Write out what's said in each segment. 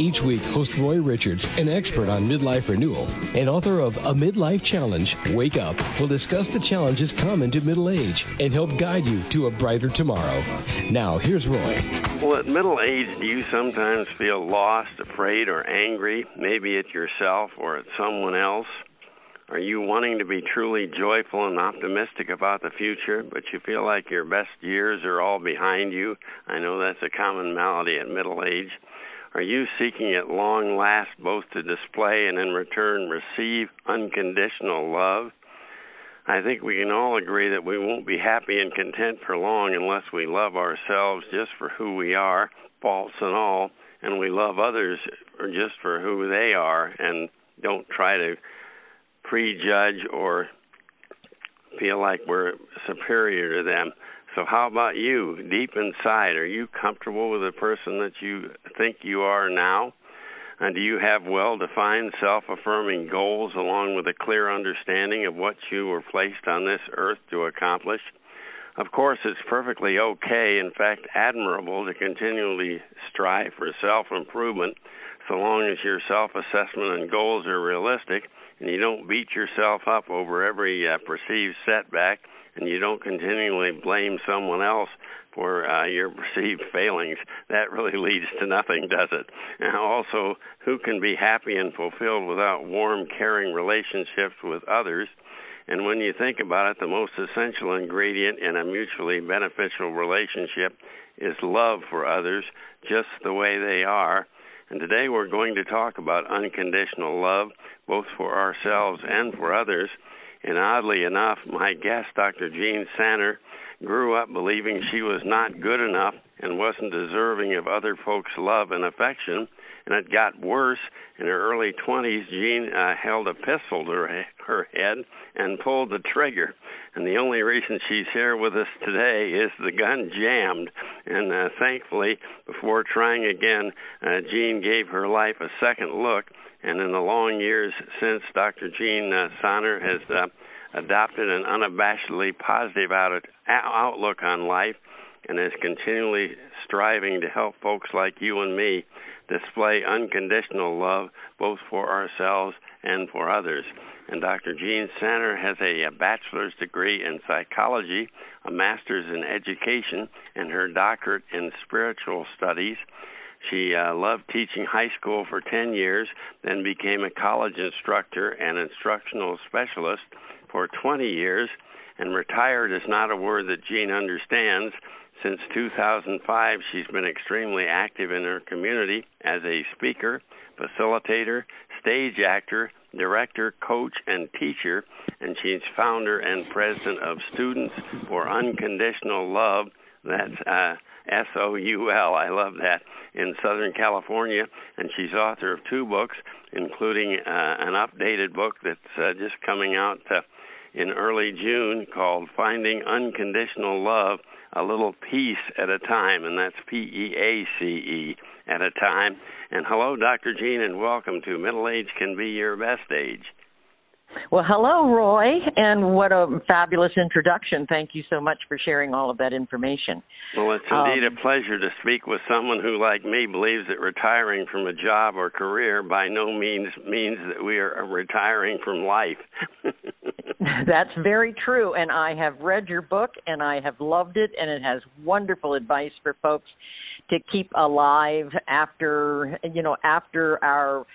Each week, host Roy Richards, an expert on midlife renewal and author of A Midlife Challenge, Wake Up, will discuss the challenges common to middle age and help guide you to a brighter tomorrow. Now, here's Roy. Well, at middle age, do you sometimes feel lost, afraid, or angry, maybe at yourself or at someone else? Are you wanting to be truly joyful and optimistic about the future, but you feel like your best years are all behind you? I know that's a common malady at middle age. Are you seeking at long last both to display and in return receive unconditional love? I think we can all agree that we won't be happy and content for long unless we love ourselves just for who we are, faults and all, and we love others just for who they are and don't try to prejudge or feel like we're superior to them. So, how about you? Deep inside, are you comfortable with the person that you think you are now? And do you have well defined, self affirming goals along with a clear understanding of what you were placed on this earth to accomplish? Of course, it's perfectly okay, in fact, admirable, to continually strive for self improvement so long as your self assessment and goals are realistic and you don't beat yourself up over every uh, perceived setback and you don't continually blame someone else for uh, your perceived failings, that really leads to nothing, does it? And also, who can be happy and fulfilled without warm, caring relationships with others? And when you think about it, the most essential ingredient in a mutually beneficial relationship is love for others just the way they are. And today we're going to talk about unconditional love, both for ourselves and for others. And oddly enough, my guest, Dr. Jean Sanner, grew up believing she was not good enough and wasn't deserving of other folks' love and affection. And it got worse. In her early 20s, Jean uh, held a pistol to her, head and pulled the trigger. And the only reason she's here with us today is the gun jammed. And uh, thankfully, before trying again, uh, Jean gave her life a second look and in the long years since, Dr. Jean uh, Sanner has uh, adopted an unabashedly positive out- outlook on life and has continually striving to help folks like you and me display unconditional love both for ourselves and for others. And Dr. Jean Sanner has a, a bachelor's degree in psychology, a master's in education, and her doctorate in spiritual studies. She uh, loved teaching high school for 10 years, then became a college instructor and instructional specialist for 20 years, and retired is not a word that Jean understands. Since 2005, she's been extremely active in her community as a speaker, facilitator, stage actor, director, coach, and teacher, and she's founder and president of Students for Unconditional Love. That's uh, S O U L. I love that. In Southern California, and she's author of two books, including uh, an updated book that's uh, just coming out uh, in early June called Finding Unconditional Love a little piece at a time, and that's P E A C E at a time. And hello, Dr. Jean, and welcome to Middle Age Can Be Your Best Age. Well, hello, Roy, and what a fabulous introduction. Thank you so much for sharing all of that information. Well, it's indeed um, a pleasure to speak with someone who, like me, believes that retiring from a job or career by no means means that we are retiring from life. That's very true, and I have read your book and I have loved it, and it has wonderful advice for folks to keep alive after, you know, after our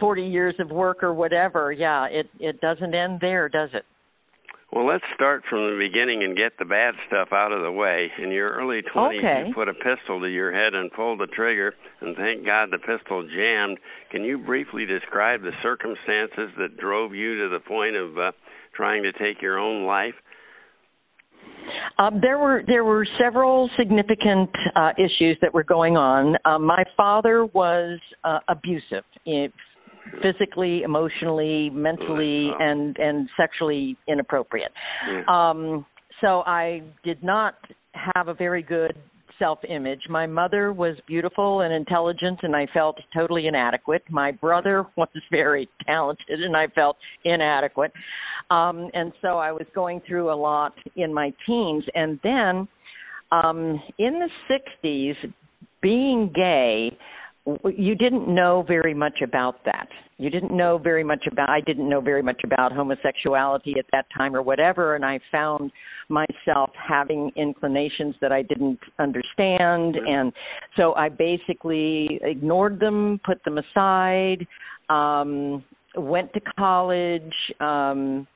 40 years of work or whatever. Yeah, it it doesn't end there, does it? Well, let's start from the beginning and get the bad stuff out of the way. In your early 20s, okay. you put a pistol to your head and pulled the trigger, and thank God the pistol jammed. Can you briefly describe the circumstances that drove you to the point of uh, trying to take your own life? Um, there were there were several significant uh, issues that were going on. Um, my father was uh, abusive physically, emotionally, mentally, and and sexually inappropriate. Um, so I did not have a very good self image. My mother was beautiful and intelligent, and I felt totally inadequate. My brother was very talented, and I felt inadequate. Um, and so I was going through a lot in my teens. And then um, in the 60s, being gay, you didn't know very much about that. You didn't know very much about I didn't know very much about homosexuality at that time or whatever and I found myself having inclinations that I didn't understand and so I basically ignored them, put them aside, um went to college um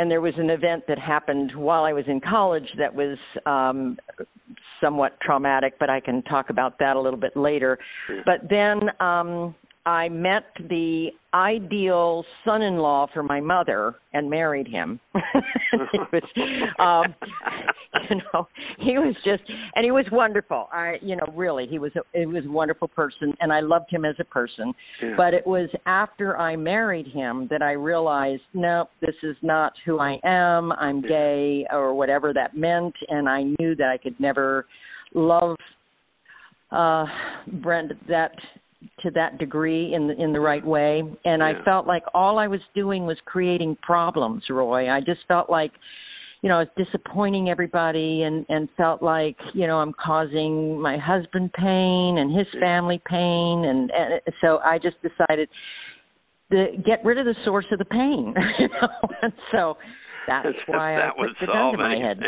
and there was an event that happened while I was in college that was um somewhat traumatic, but I can talk about that a little bit later. But then um I met the ideal son-in-law for my mother and married him. was um you know, he was just and he was wonderful. I you know, really, he was a he was a wonderful person and I loved him as a person. Yeah. But it was after I married him that I realized, no, this is not who I am. I'm gay or whatever that meant and I knew that I could never love uh Brent that to that degree in the in the right way. And Yeah. I felt like all I was doing was creating problems Roy. I just felt like you know I was disappointing everybody and and felt like you know I'm causing my husband pain and his family pain. And, and so I just decided to get rid of the source of the pain you know? And so that's why that I put the gun to my head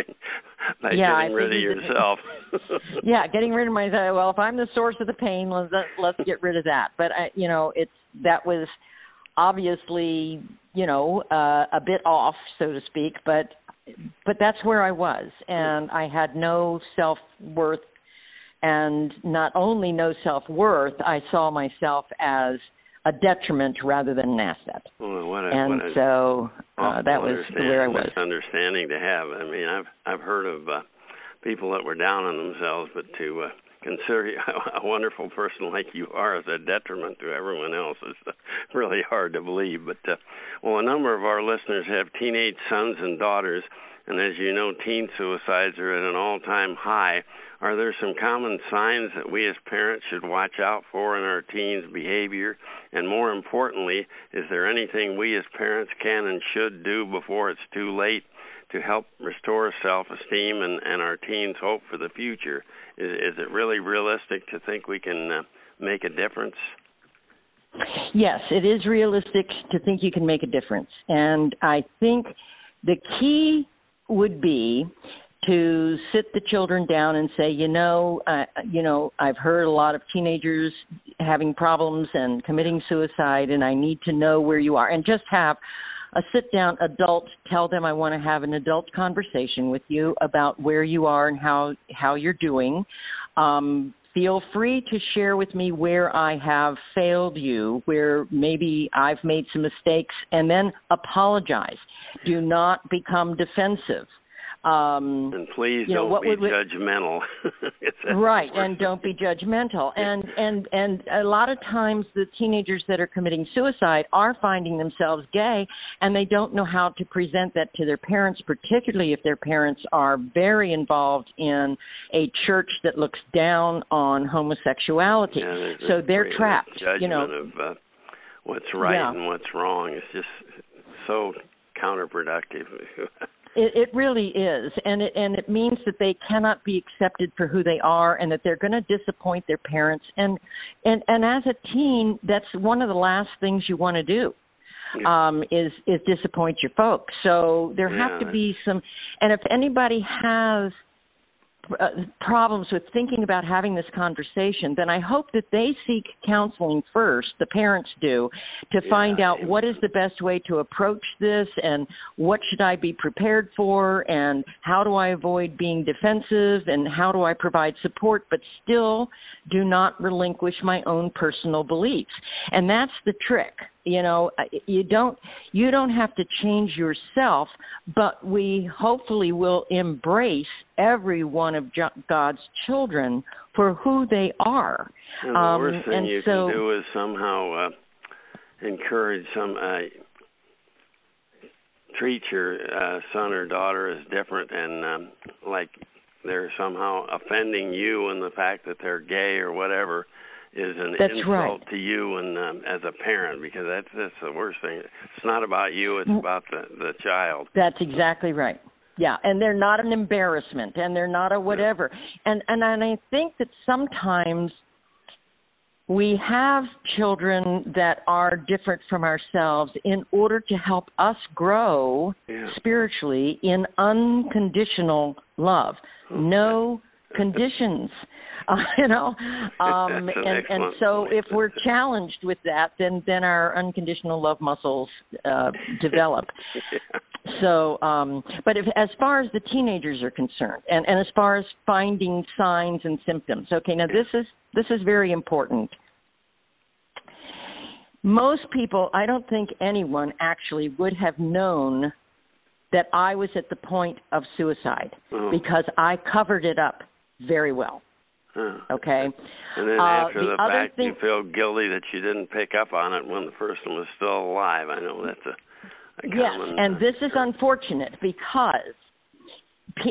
by Yeah, I getting rid of yourself. yeah, getting rid of myself. Well, if I'm the source of the pain, let's let's get rid of that. But I, you know, it's that was obviously you know uh, a bit off, so to speak. But but that's where I was, and I had no self worth, and not only no self worth, I saw myself as a detriment rather than an asset. Well, what a, And so uh, that was where I was. Misunderstanding to have. I mean, I've I've heard of uh, people that were down on themselves, but to uh, consider a wonderful person like you are as a detriment to everyone else is uh, really hard to believe. But uh, well, a number of our listeners have teenage sons and daughters, and as you know, teen suicides are at an all-time high. Are there some common signs that we as parents should watch out for in our teens' behavior? And more importantly, is there anything we as parents can and should do before it's too late to help restore self esteem and, and our teens' hope for the future? Is, is it really realistic to think we can uh, make a difference? Yes, it is realistic to think you can make a difference. And I think the key would be to sit the children down and say, you know, uh, you know, I've heard a lot of teenagers having problems and committing suicide and I need to know where you are and just have a sit down adult tell them I want to have an adult conversation with you about where you are and how how you're doing. Um feel free to share with me where I have failed you, where maybe I've made some mistakes and then apologize. Do not become defensive. Um And please You know, don't be would judgmental. Right and don't be judgmental and and and a lot of times the teenagers that are committing suicide are finding themselves gay and they don't know how to present that to their parents particularly if their parents are very involved in a church that looks down on homosexuality Yeah, there's so they're trapped judgment you know of uh, what's right Yeah. and what's wrong. It's just so counterproductive. It, it really is, and it and it means that they cannot be accepted for who they are, and that they're going to disappoint their parents. And and and as a teen, that's one of the last things you want to do. Um, is is disappoint your folks. So there have to be some, and if anybody has uh, problems with thinking about having this conversation, then I hope that they seek counseling first, the parents do, to find Yeah. out what is the best way to approach this and what should I be prepared for and how do I avoid being defensive and how do I provide support but still do not relinquish my own personal beliefs. And that's the trick. You know, you don't you don't have to change yourself, but we hopefully will embrace every one of God's children for who they are. And the Um, worst thing and you so- can do is somehow uh, encourage some uh, treat your uh, son or daughter as different and um, like they're somehow offending you and the fact that they're gay or whatever is an that's insult right. to you and um, as a parent because that's that's the worst thing. It's not about you; it's about the the child. That's exactly right. Yeah, and they're not an embarrassment, and they're not a whatever. And and and I think that sometimes we have children that are different from ourselves in order to help us grow Yeah. spiritually in unconditional love. No conditions. Uh, you know, um, and and so if we're challenged with that, then then our unconditional love muscles uh, develop. Yeah. So, um, but if, as far as the teenagers are concerned, and, and as far as finding signs and symptoms, okay, now this is this is very important. Most people, I don't think anyone actually would have known that I was at the point of suicide Oh. because I covered it up very well. Huh. Okay. And then Uh, after the the, fact, thing- you feel guilty that you didn't pick up on it when the person was still alive. I know that's a, a Yes, common. and uh, this is unfortunate because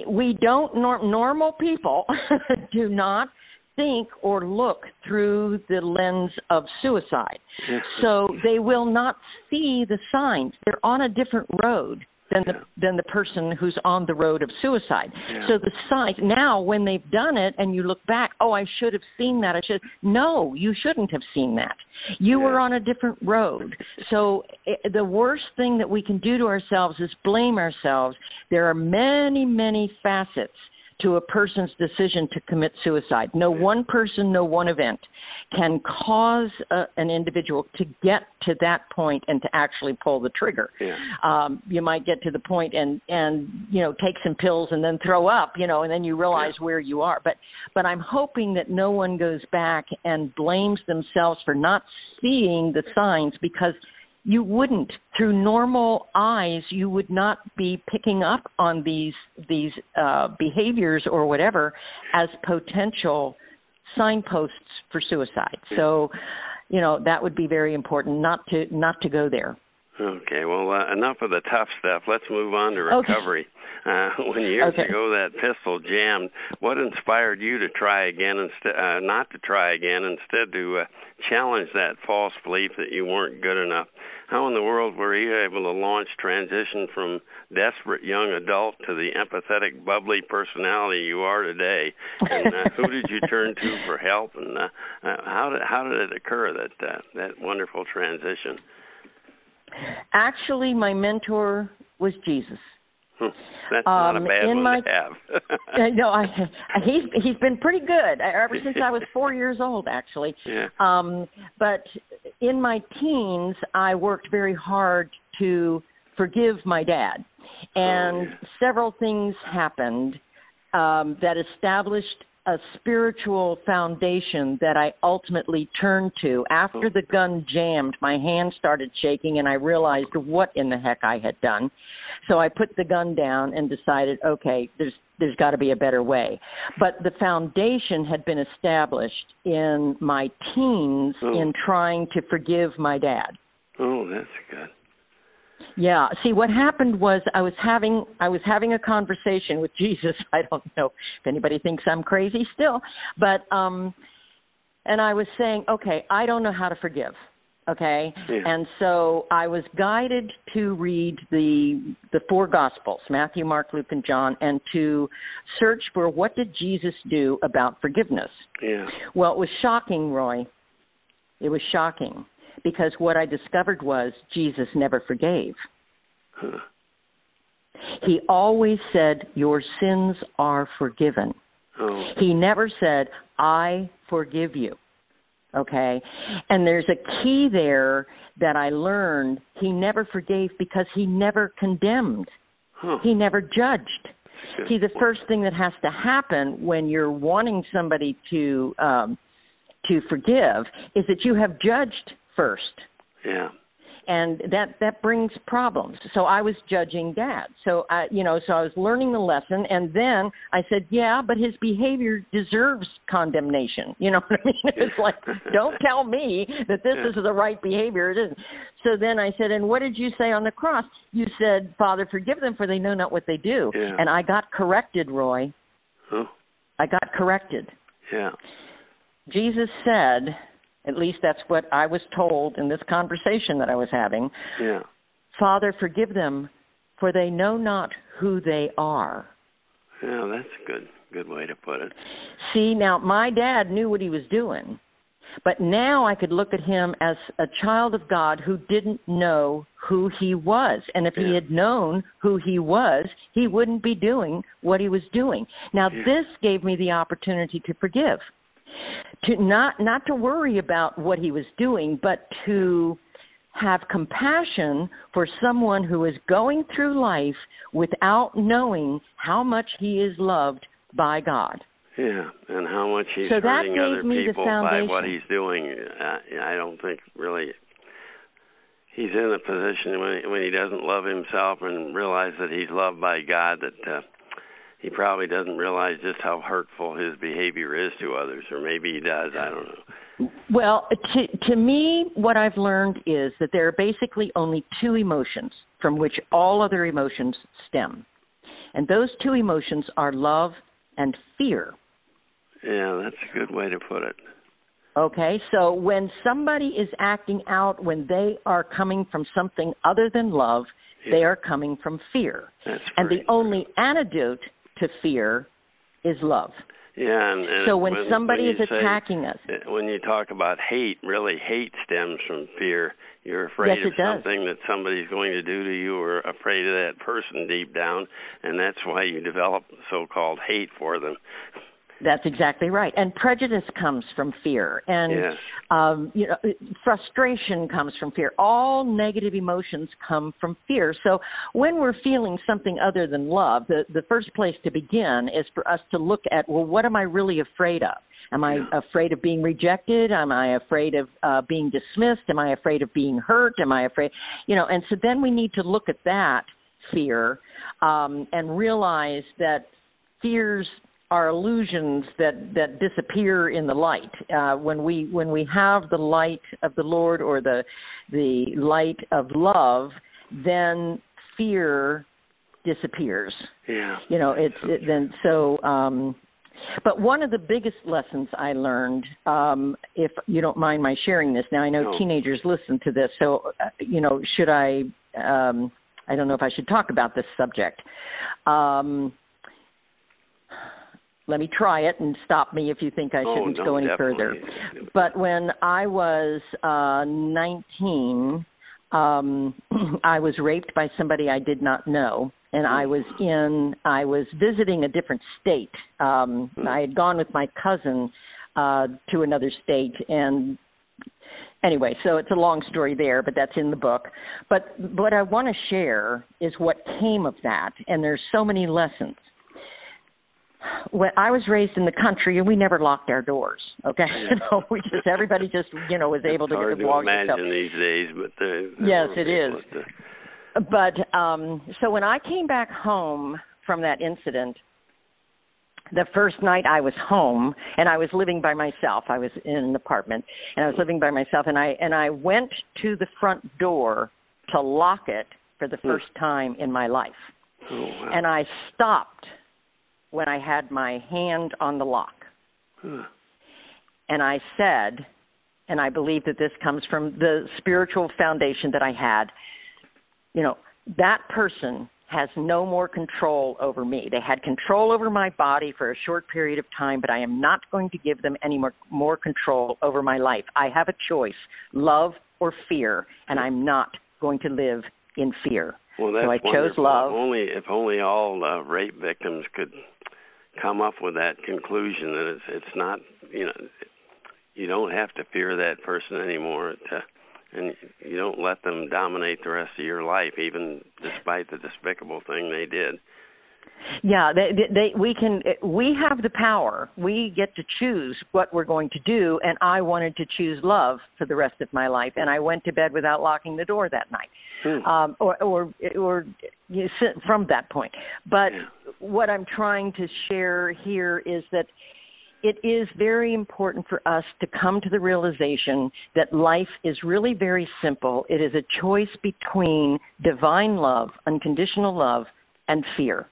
we don't nor- normal people do not think or look through the lens of suicide. So they will not see the signs. They're on a different road than the than the person who's on the road of suicide. Yeah. So the signs now when they've done it and you look back, oh I should have seen that. I should No, you shouldn't have seen that. You Yeah. were on a different road. So i the worst thing that we can do to ourselves is blame ourselves. There are many, many facets to a person's decision to commit suicide. No one person, no one event can cause a, an individual to get to that point and to actually pull the trigger. Yeah. Um, you might get to the point and and you know take some pills and then throw up, you know, and then you realize where you are. But but I'm hoping that no one goes back and blames themselves for not seeing the signs because you wouldn't. Through normal eyes you would not be picking up on these these uh behaviors or whatever as potential signposts for suicide. So you know that would be very important not to not to go there Okay, well, uh, enough of the tough stuff. Let's move on to Okay. recovery. Uh, when years Okay. ago that pistol jammed, what inspired you to try again instead, uh, not to try again, instead to uh, challenge that false belief that you weren't good enough? How in the world were you able to launch transition from desperate young adult to the empathetic, bubbly personality you are today? And uh, who did you turn to for help? And uh, uh, how did how did it occur that uh, that wonderful transition? Actually my mentor was jesus Hmm. That's not a Um, bad in one my- to have. Uh, no, I, he's he's been pretty good ever since I was four years old, actually. Yeah. Um, but in my teens, I worked very hard to forgive my dad, and yeah. several things happened um, that established a spiritual foundation that I ultimately turned to. After the gun jammed, my hand started shaking, and I realized what in the heck I had done. So I put the gun down and decided, okay, there's there's got to be a better way. But the foundation had been established in my teens Oh. in trying to forgive my dad. oh, that's good. Yeah. See, what happened was I was having I was having a conversation with Jesus. I don't know if anybody thinks I'm crazy still, but um and I was saying, okay, I don't know how to forgive. Okay? Yeah. And so I was guided to read the the four gospels, Matthew, Mark, Luke and John, and to search for what did Jesus do about forgiveness. Yeah. Well, it was shocking, Roy. It was shocking because what I discovered was Jesus never forgave. Huh. He always said, Your sins are forgiven. Oh. He never said, I forgive you. Okay? And there's a key there that I learned. He never forgave because he never condemned, Huh. he never judged. See, the first thing that has to happen when you're wanting somebody to um, to forgive is that you have judged first. Yeah. and that that brings problems. So i was judging dad. So i you know so i was learning the lesson and then i said yeah but his behavior deserves condemnation. You know what i mean? It's like don't tell me that this is the right behavior it isn't. So then i said and what did you say on the cross? You said father forgive them for they know not what they do. Yeah. and i got corrected roy. Huh? i got corrected. Yeah. jesus said at least that's what i was told in this conversation that i was having Yeah. Father, forgive them, for they know not who they are. Yeah, that's a good good way to put it. See, now my dad knew what he was doing, but now I could look at him as a child of God who didn't know who he was. And if he had known who he was, he wouldn't be doing what he was doing. Now Yeah. this gave me the opportunity to forgive. To not not to worry about what he was doing, but to have compassion for someone who is going through life without knowing how much he is loved by God. Yeah, and how much he's So hurting other people by what he's doing. Uh, I don't think really he's in a position when when he doesn't love himself and realize that he's loved by God that uh, he probably doesn't realize just how hurtful his behavior is to others, or maybe he does. I don't know. Well, to to me, what I've learned is that there are basically only two emotions from which all other emotions stem, and those two emotions are love and fear. Yeah, that's a good way to put it. Okay, so when somebody is acting out when they are coming from something other than love, they are coming from fear. That's And the only antidote to fear is love. Yeah, and, and So when, when somebody when is say- attacking us, when you talk about hate, really hate stems from fear. You're afraid Yes, of it does. something that somebody's going to do to you or afraid of that person deep down, and that's why you develop so-called hate for them. That's exactly right. And prejudice comes from fear, and Yes. um, you know, frustration comes from fear. All negative emotions come from fear. So when we're feeling something other than love, the the first place to begin is for us to look at, well, what am I really afraid of? Am I afraid of being rejected? Am I afraid of uh, being dismissed? Am I afraid of being hurt? Am I afraid, you know? And so then we need to look at that fear um, and realize that fears are illusions that that disappear in the light. Uh, when we when we have the light of the Lord or the the light of love, then fear disappears. Yeah. You know, it's it, then so. Um, but one of the biggest lessons I learned, um, if you don't mind my sharing this, now I know No. teenagers listen to this, so uh, you know, should I? Um, I don't know if I should talk about this subject. Um, let me try it and stop me if you think I Oh, shouldn't no, go any further. But when I was uh, 19, um, I was raped by somebody I did not know, and I was in. I was visiting a different state. Um, I had gone with my cousin uh, to another state, and anyway, so it's a long story there, but that's in the book. But what I want to share is what came of that, and there's so many lessons. When I was raised in the country, and we never locked our doors. Okay, you know, we just everybody just you know was able it's to hard get to walk imagine themselves. these days, but the, the Yes, it is. But um so when I came back home from that incident, the first night I was home and I was living by myself. I was in an apartment and I was living by myself and I and I went to the front door to lock it for the first time in my life. Oh, wow. And I stopped when I had my hand on the lock. And I said, and I believe that this comes from the spiritual foundation that I had, you know, that person has no more control over me. They had control over my body for a short period of time, but I am not going to give them any more, more control over my life. I have a choice love or fear, and I'm not going to live in fear. Well, that's so I chose wonderful. love. If only if only all uh, rape victims could come up with that conclusion that it's it's not you know you don't have to fear that person anymore to, and you don't let them dominate the rest of your life even despite the despicable thing they did Yeah, they, they, we can. We have the power. We get to choose what we're going to do. And I wanted to choose love for the rest of my life, and I went to bed without locking the door that night, hmm. um, or or or you know, from that point. But what I'm trying to share here is that it is very important for us to come to the realization that life is really very simple. It is a choice between divine love, unconditional love, and fear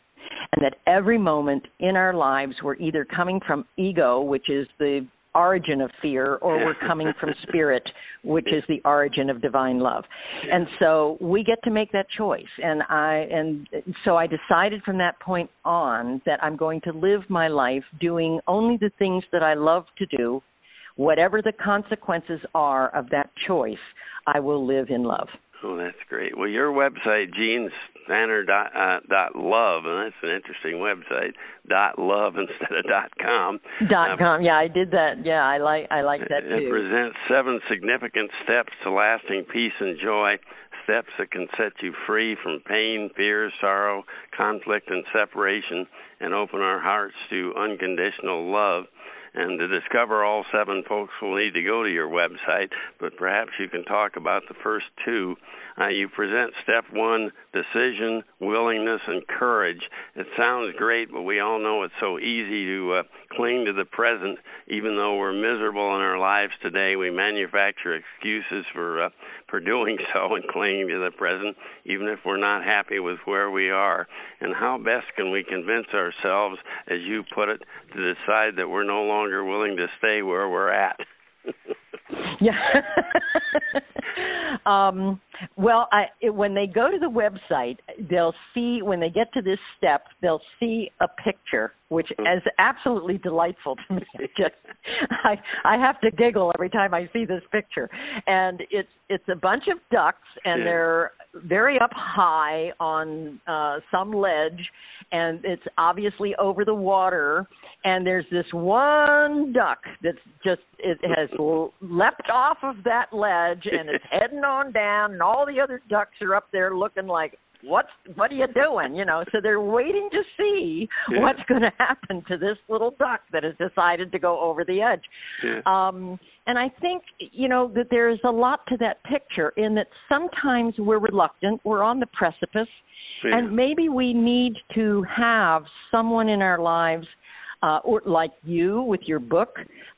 and that every moment in our lives we're either coming from ego, which is the origin of fear, or we're coming from spirit, which is the origin of divine love. And so we get to make that choice. And I and so I decided from that point on that I'm going to live my life doing only the things that I love to do, whatever the consequences are of that choice. I will live in love. Oh, that's great. Well, your website, Jean Sanner dot, uh, dot love, and that's an interesting website. Dot love instead of dot com. Dot uh, com. Yeah, I did that. Yeah, I like I like that too. It presents seven significant steps to lasting peace and joy. Steps that can set you free from pain, fear, sorrow, conflict, and separation, and open our hearts to unconditional love. And to discover all seven, folks will need to go to your website, but perhaps you can talk about the first two. Uh, you present step one decision, willingness, and courage. It sounds great, but we all know it's so easy to uh, cling to the present, even though we're miserable in our lives today. We manufacture excuses for uh, for doing so and clinging to the present, even if we're not happy with where we are. And how best can we convince ourselves, as you put it, to decide that we're no longer willing to stay where we're at? yeah. um, well, I, when they go to the website, they'll see when they get to this step, they'll see a picture, which mm. is absolutely delightful to me. I just, I, I have to giggle every time I see this picture, and it's it's a bunch of ducks, and yeah. they're very up high on uh, some ledge, and it's obviously over the water. And there's this one duck that's just it has leapt off of that ledge and it's heading on down, and all the other ducks are up there looking like what's what are you doing you know so they're waiting to see yeah. what's going to happen to this little duck that has decided to go over the edge yeah. um and i think you know that there's a lot to that picture in that sometimes we're reluctant we're on the precipice yeah. and maybe we need to have someone in our lives uh, or like you with your book,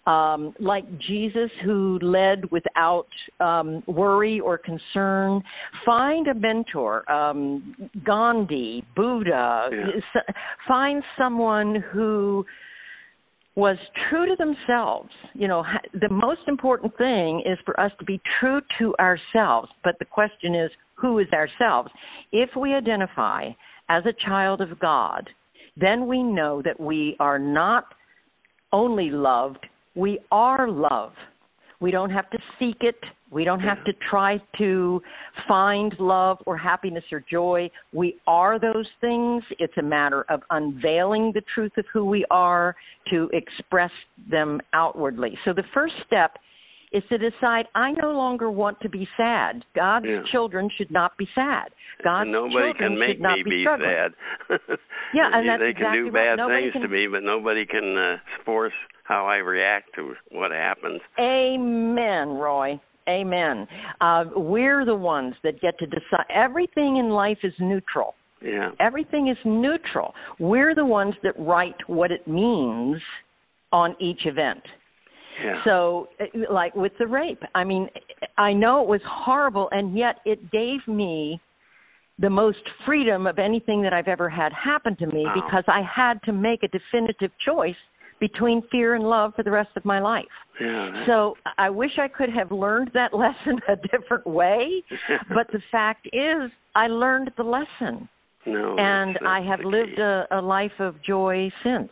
um, like Jesus who led without um, worry or concern. Find a mentor, um, Gandhi, Buddha. Yeah. Find someone who was true to themselves. You know, the most important thing is for us to be true to ourselves. But the question is, who is ourselves? If we identify as a child of God, then we know that we are not only loved, we are love. We don't have to seek it. We don't have to try to find love or happiness or joy. We are those things. It's a matter of unveiling the truth of who we are to express them outwardly. So the first step is to decide I no longer want to be sad. God's yeah. children should not be sad. God's nobody children can make should not me be, be struggling. sad. yeah, and that's they can exactly do bad right. things can... to me, but nobody can uh, force how I react to what happens. Amen, Roy. Amen. Uh, we're the ones that get to decide. Everything in life is neutral. Yeah. Everything is neutral. We're the ones that write what it means on each event. Yeah. So, eh, like with the rape, I mean, I know it was horrible, and yet it gave me the most freedom of anything that I've ever had happen to me wow. because I had to make a definitive choice between fear and love for the rest of my life. Yeah. So I wish I could have learned that lesson a different way, but the fact is, I learned the lesson. No, and that's, that's I have lived a, a life of joy since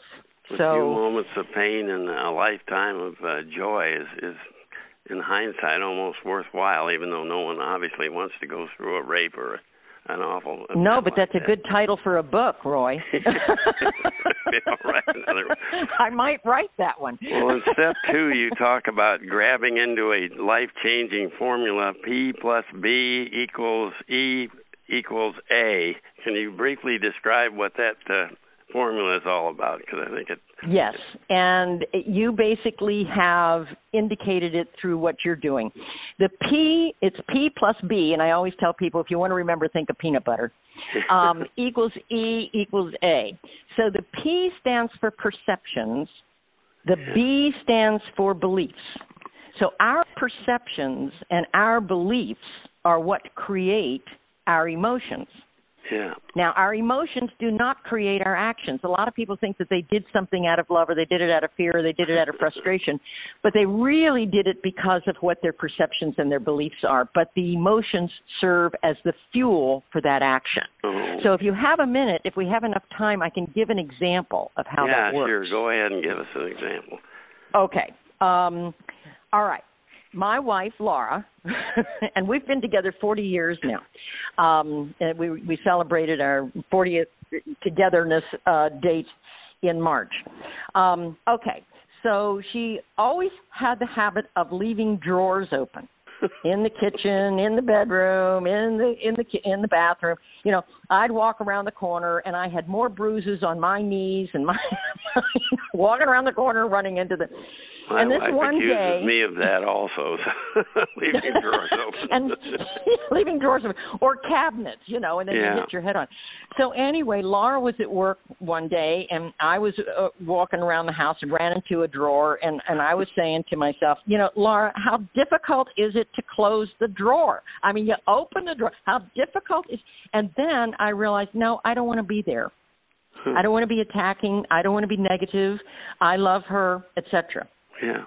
a so, few moments of pain and a lifetime of uh, joy is is in hindsight almost worthwhile even though no one obviously wants to go through a rape or a, an awful no but like that's that. a good title for a book roy i might write that one well in step two you talk about grabbing into a life changing formula p plus b equals e equals A. Can you briefly describe what that uh, formula is all about? Because I think it. Yes, and you basically have indicated it through what you're doing. The P, it's P plus B, and I always tell people if you want to remember, think of peanut butter. Um, equals E equals A. So the P stands for perceptions. The B stands for beliefs. So our perceptions and our beliefs are what create our emotions. Yeah. Now, our emotions do not create our actions. A lot of people think that they did something out of love or they did it out of fear or they did it out of frustration, but they really did it because of what their perceptions and their beliefs are. But the emotions serve as the fuel for that action. Oh. So if you have a minute, if we have enough time, I can give an example of how yeah, that works. Yeah, sure. Go ahead and give us an example. Okay. Um, all right. My wife, Laura, and we've been together 40 years now. Um, and we we celebrated our 40th togetherness uh, date in March. Um, okay, so she always had the habit of leaving drawers open in the kitchen, in the bedroom, in the in the in the bathroom. You know, I'd walk around the corner and I had more bruises on my knees and my walking around the corner running into the My and this wife one accuses day me of that also, leaving drawers open. and leaving drawers open or cabinets, you know, and then Yeah. you hit your head on. So anyway, Laura was at work one day, and I was uh, walking around the house and ran into a drawer, and and I was saying to myself, you know, Laura, how difficult is it to close the drawer? I mean, you open the drawer. How difficult is? And then I realized, no, I don't want to be there. I don't want to be attacking. I don't want to be negative. I love her, etc yeah.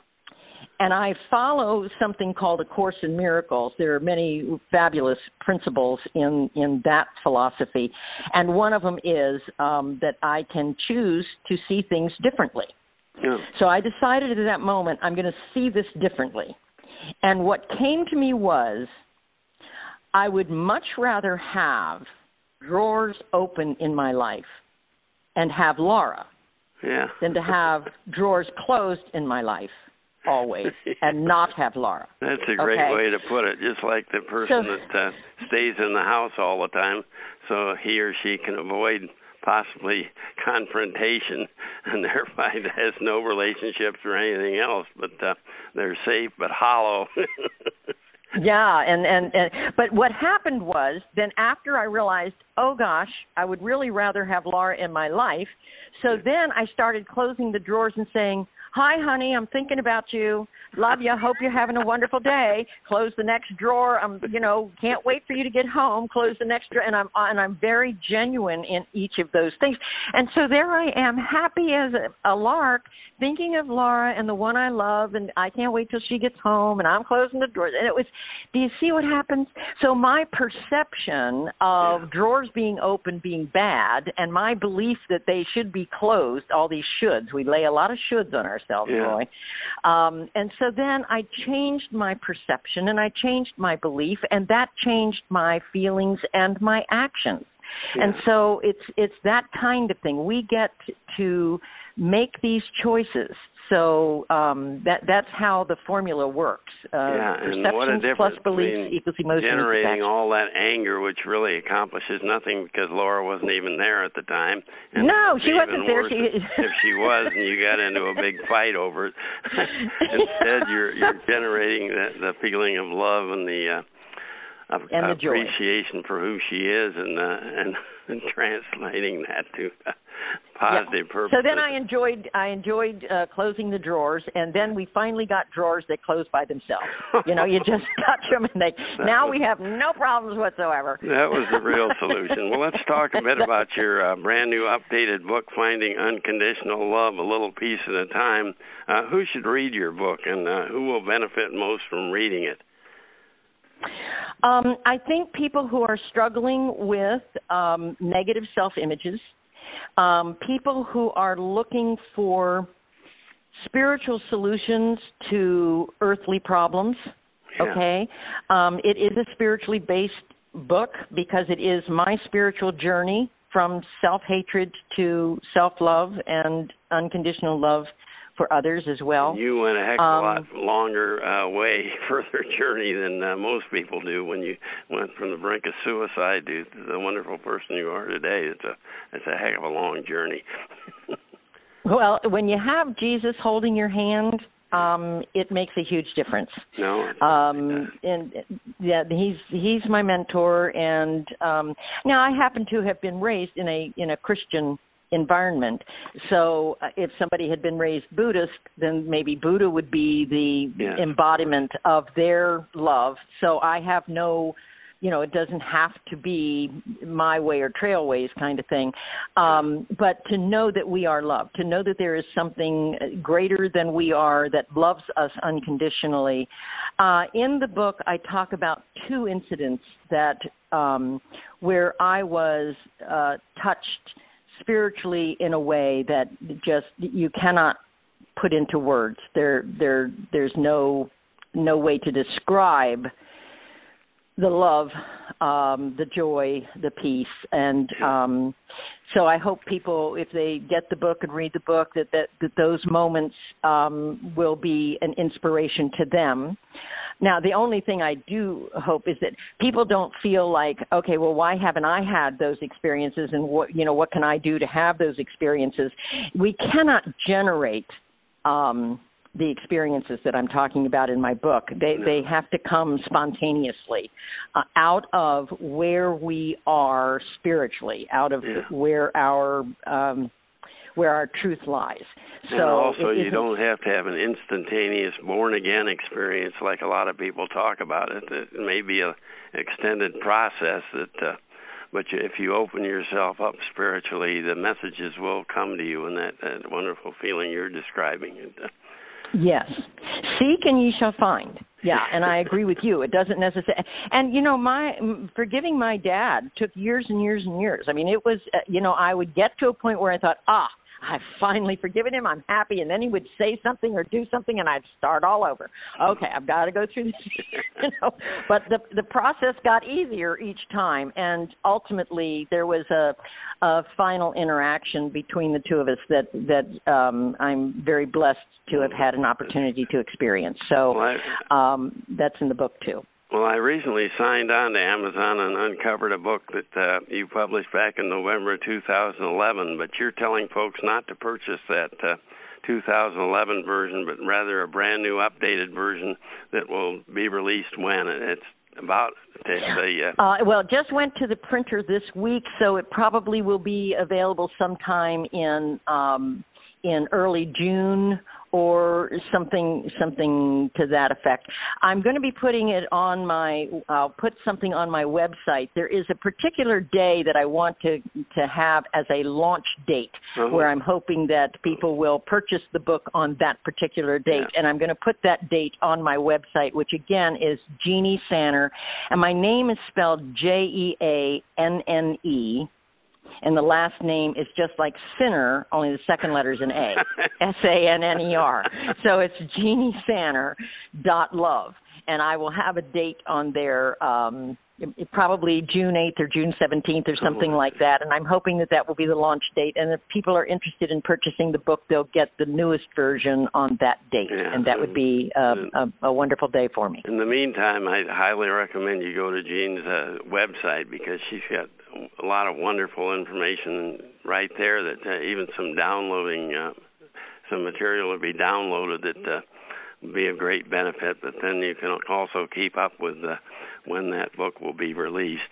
and I follow something called a Course in Miracles. There are many fabulous principles in in that philosophy, and one of them is um, that I can choose to see things differently. Yeah. So I decided at that moment I'm going to see this differently, and what came to me was I would much rather have drawers open in my life and have Laura Yeah. than to have drawers closed in my life always and not have Laura. That's a great Okay. way to put it. Just like the person So- that uh, stays in the house all the time, so he or she can avoid possibly confrontation, and thereby has no relationships or anything else. But uh, they're safe but hollow. Yeah, and, and and but what happened was then after I realized, oh gosh, I would really rather have Laura in my life. So then I started closing the drawers and saying, "Hi, honey, I'm thinking about you. Love you. Hope you're having a wonderful day." Close the next drawer. I'm, you know, can't wait for you to get home. Close the next drawer, and I'm and I'm very genuine in each of those things. And so there I am, happy as a, a lark, thinking of Laura and the one I love, and I can't wait till she gets home. And I'm closing the doors. And it was, do you see what happens? So my perception of Yeah. drawers being open being bad, and my belief that they should be closed. All these shoulds. We lay a lot of shoulds on ourselves, Yeah. Roy. Um, and so then I changed my perception and I changed my belief, and that changed my feelings and my actions. And so it's it's that kind of thing. We get to make these choices. So um, that that's how the formula works. Uh, yeah, and what a difference plus beliefs equals emotions. generating all that anger, which really accomplishes nothing because Laura wasn't even there at the time. And No, she wasn't there. She- if, if she was, and you got into a big fight over it. Instead, you're you're generating the, the feeling of love and the uh, of And the joy. appreciation for who she is, and uh, and, and translating that to positive Yeah. purposes. So then I enjoyed I enjoyed uh, closing the drawers, and then we finally got drawers that close by themselves. You know, you just touch them, and they. Now we have no problems whatsoever. That was the real solution. Well, let's talk a bit about your uh, brand new updated book, Finding Unconditional Love, a little piece at a time. Uh, who should read your book, and uh, who will benefit most from reading it? Um, I think people who are struggling with um, negative self images, um, people who are looking for spiritual solutions to earthly problems. Yeah. Okay, um, it is a spiritually based book because it is my spiritual journey from self hatred to self love and unconditional love for others as well. You went a heck of a Um, lot longer uh, way further journey than uh, most people do when you went from the brink of suicide to the wonderful person you are today. It's a it's a heck of a long journey. Well, when you have Jesus holding your hand, um, it makes a huge difference. no. um and yeah he's he's my mentor and um now i happen to have been raised in a in a christian environment. So uh, if somebody had been raised buddhist then maybe buddha would be the embodiment of their love. So i have no you know it doesn't have to be my way or trailways kind of thing. Um but to know that we are loved to know that there is something greater than we are that loves us unconditionally. Uh in the book i talk about two incidents that um where i was uh touched spiritually in a way that just you cannot put into words. There there there's no no way to describe the love, um, the joy, the peace, and um, so I hope people, if they get the book and read the book, that that, that those moments um, will be an inspiration to them. Now, the only thing I do hope is that people don't feel like, okay, well, why haven't I had those experiences, and what you know, what can I do to have those experiences? We cannot generate. Um, the experiences that I'm talking about in my book. They they have to come spontaneously uh, out of where we are spiritually, out of Yeah. where our um, where our truth lies. So and also, you don't have to have an instantaneous born again experience like a lot of people talk about it. It may be a extended process that, uh, but you, if you open yourself up spiritually, the messages will come to you, and that, that wonderful feeling you're describing. Uh, Yes. Seek and ye shall find. Yeah, and I agree with you. It doesn't necessarily. And you know, my forgiving my dad took years and years and years. I mean, it was. Uh, you know, I would get to a point where I thought, ah, I've finally forgiven him. I'm happy. And then he would say something or do something, and I'd start all over. Okay, I've got to go through this. you know, but the the process got easier each time, and ultimately there was a a final interaction between the two of us that that um, I'm very blessed to have had an opportunity to experience. So um, that's in the book too. Well, I recently signed on to Amazon and uncovered a book that uh, you published back in November 2011. But you're telling folks not to purchase that uh, 2011 version, but rather a brand new, updated version that will be released when it's about the. Uh, Uh, well, it just went to the printer this week, so it probably will be available sometime in um, in early June or something something to that effect. I'm going to be putting it on my I'll put something on my website. There is a particular day that I want to to have as a launch date Uh-huh. where I'm hoping that people will purchase the book on that particular date Yeah. and I'm going to put that date on my website which again is Jeanne Sanner and my name is spelled J E A N N E and the last name is just like Sinner, only the second letter is an A. S A N N E R. So it's Jeanne Sanner dot love. And I will have a date on there, um, probably June 8th or June 17th or something Oh. like that. And I'm hoping that that will be the launch date. And if people are interested in purchasing the book, they'll get the newest version on that date. Yeah. And that would be uh, a, a wonderful day for me. In the meantime, I highly recommend you go to Jean's uh, website because she's got a lot of wonderful information right there. That uh, even some downloading, uh, some material will be downloaded that uh, will be of great benefit. But then you can also keep up with uh, when that book will be released.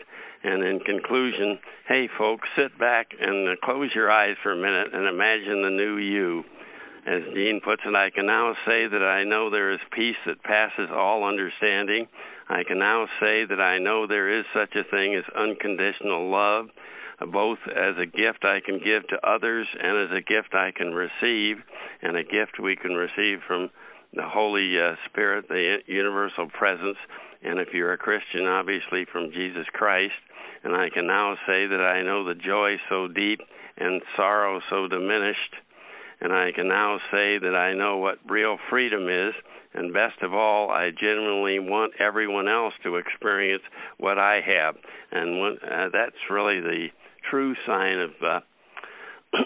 And in conclusion, hey folks, sit back and uh, close your eyes for a minute and imagine the new you. As Jean puts it, I can now say that I know there is peace that passes all understanding. I can now say that I know there is such a thing as unconditional love, both as a gift I can give to others and as a gift I can receive, and a gift we can receive from the Holy uh, Spirit, the universal presence, and if you're a Christian, obviously from Jesus Christ. And I can now say that I know the joy so deep and sorrow so diminished and I can now say that I know what real freedom is, and best of all, I genuinely want everyone else to experience what I have, and when, uh, that's really the true sign of uh,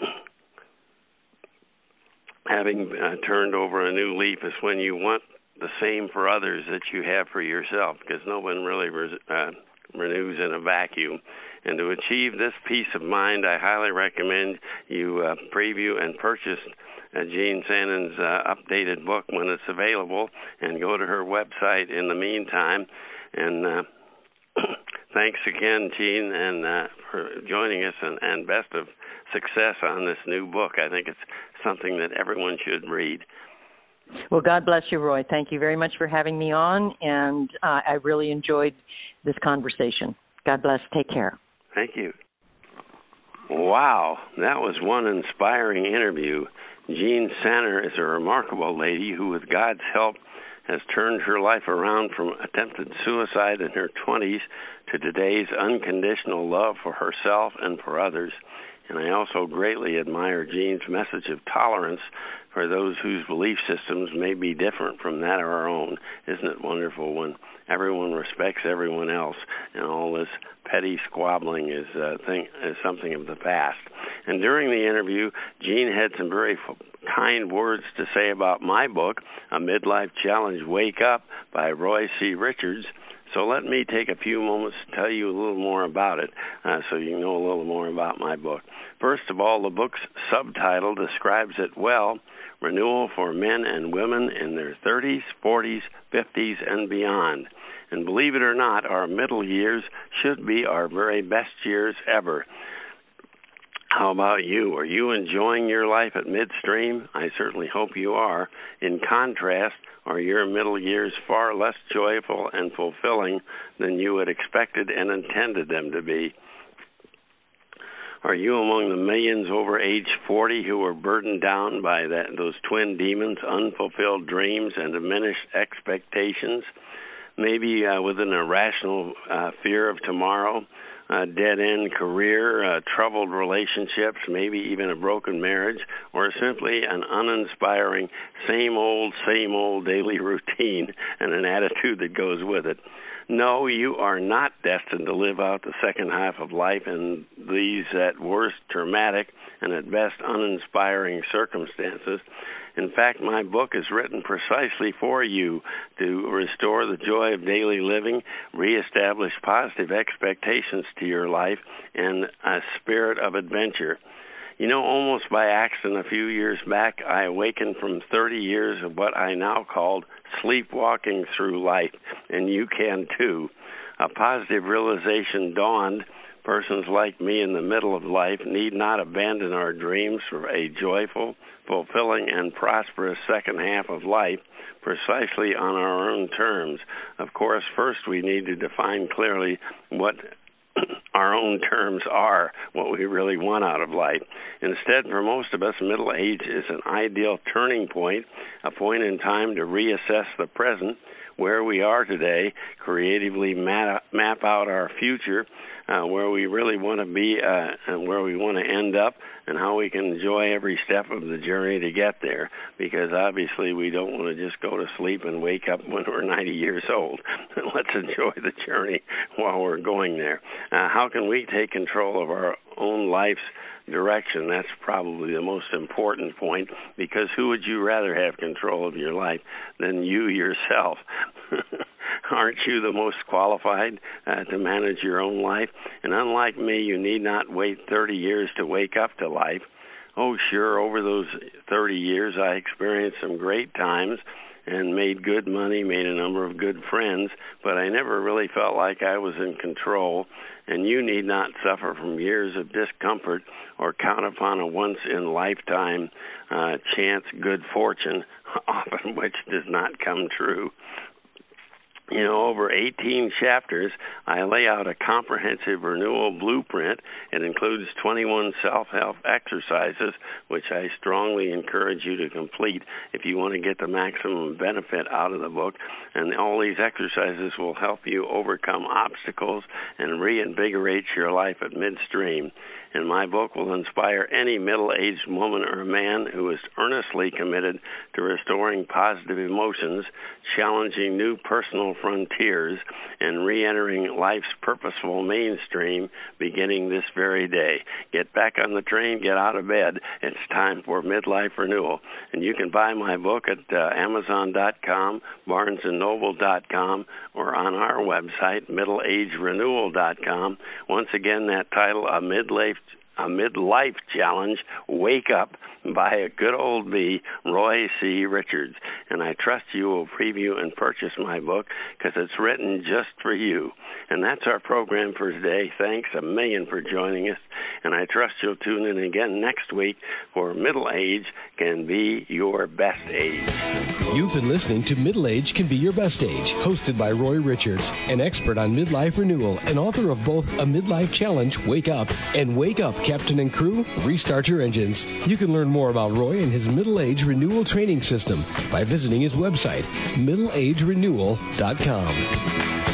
having uh, turned over a new leaf is when you want the same for others that you have for yourself, because no one really res- uh, renews in a vacuum. And to achieve this peace of mind, I highly recommend you uh, preview and purchase uh, Jean Sanner's uh, updated book when it's available, and go to her website in the meantime. And uh, thanks again, Jean, and uh, for joining us, and, and best of success on this new book. I think it's something that everyone should read. Well, God bless you, Roy. Thank you very much for having me on, and uh, I really enjoyed this conversation. God bless. Take care. Thank you. Wow, that was one inspiring interview. Jean Sanner is a remarkable lady who, with God's help, has turned her life around from attempted suicide in her 20s to today's unconditional love for herself and for others. And I also greatly admire Jean's message of tolerance for those whose belief systems may be different from that of our own. Isn't it wonderful when everyone respects everyone else and all this petty squabbling is uh, thing is something of the past. And during the interview, Jean had some very f- kind words to say about my book, A Midlife Challenge Wake Up by Roy C. Richards. So let me take a few moments to tell you a little more about it uh, so you know a little more about my book. First of all, the book's subtitle describes it well Renewal for Men and Women in Their 30s, 40s, 50s, and beyond. And believe it or not, our middle years should be our very best years ever. How about you? Are you enjoying your life at midstream? I certainly hope you are. In contrast, are your middle years far less joyful and fulfilling than you had expected and intended them to be? Are you among the millions over age 40 who are burdened down by that, those twin demons, unfulfilled dreams, and diminished expectations? Maybe uh, with an irrational uh, fear of tomorrow, a dead end career, uh, troubled relationships, maybe even a broken marriage, or simply an uninspiring, same old, same old daily routine and an attitude that goes with it. No, you are not destined to live out the second half of life in these, at worst, traumatic and at best, uninspiring circumstances. In fact, my book is written precisely for you to restore the joy of daily living, reestablish positive expectations to your life, and a spirit of adventure. You know, almost by accident, a few years back, I awakened from 30 years of what I now called sleepwalking through life, and you can too. A positive realization dawned. Persons like me in the middle of life need not abandon our dreams for a joyful, fulfilling, and prosperous second half of life precisely on our own terms. Of course, first we need to define clearly what our own terms are what we really want out of life. Instead, for most of us, middle age is an ideal turning point, a point in time to reassess the present, where we are today, creatively map, map out our future, uh, where we really want to be uh, and where we want to end up, and how we can enjoy every step of the journey to get there. Because obviously, we don't want to just go to sleep and wake up when we're 90 years old. Let's enjoy the journey while we're going there. Uh, how can we take control of our own life's direction. That's probably the most important point because who would you rather have control of your life than you yourself? Aren't you the most qualified uh, to manage your own life? And unlike me, you need not wait 30 years to wake up to life. Oh, sure, over those 30 years, I experienced some great times and made good money, made a number of good friends, but I never really felt like I was in control. And you need not suffer from years of discomfort or count upon a once in lifetime uh, chance good fortune, often which does not come true you know, over 18 chapters, I lay out a comprehensive renewal blueprint. It includes 21 self help exercises, which I strongly encourage you to complete if you want to get the maximum benefit out of the book. And all these exercises will help you overcome obstacles and reinvigorate your life at midstream. And my book will inspire any middle aged woman or man who is earnestly committed to restoring positive emotions, challenging new personal frontiers, and re entering life's purposeful mainstream beginning this very day. Get back on the train, get out of bed. It's time for midlife renewal. And you can buy my book at uh, Amazon.com, BarnesandNoble.com, or on our website, MiddleAgeRenewal.com. Once again, that title, A Midlife a midlife challenge, Wake Up, by a good old me, Roy C. Richards. And I trust you will preview and purchase my book because it's written just for you. And that's our program for today. Thanks a million for joining us. And I trust you'll tune in again next week for Middle Age Can Be Your Best Age. You've been listening to Middle Age Can Be Your Best Age, hosted by Roy Richards, an expert on midlife renewal and author of both A Midlife Challenge, Wake Up, and Wake Up, Captain and Crew, Restart Your Engines. You can learn more about Roy and his middle age renewal training system by visiting his website, middleagerenewal.com.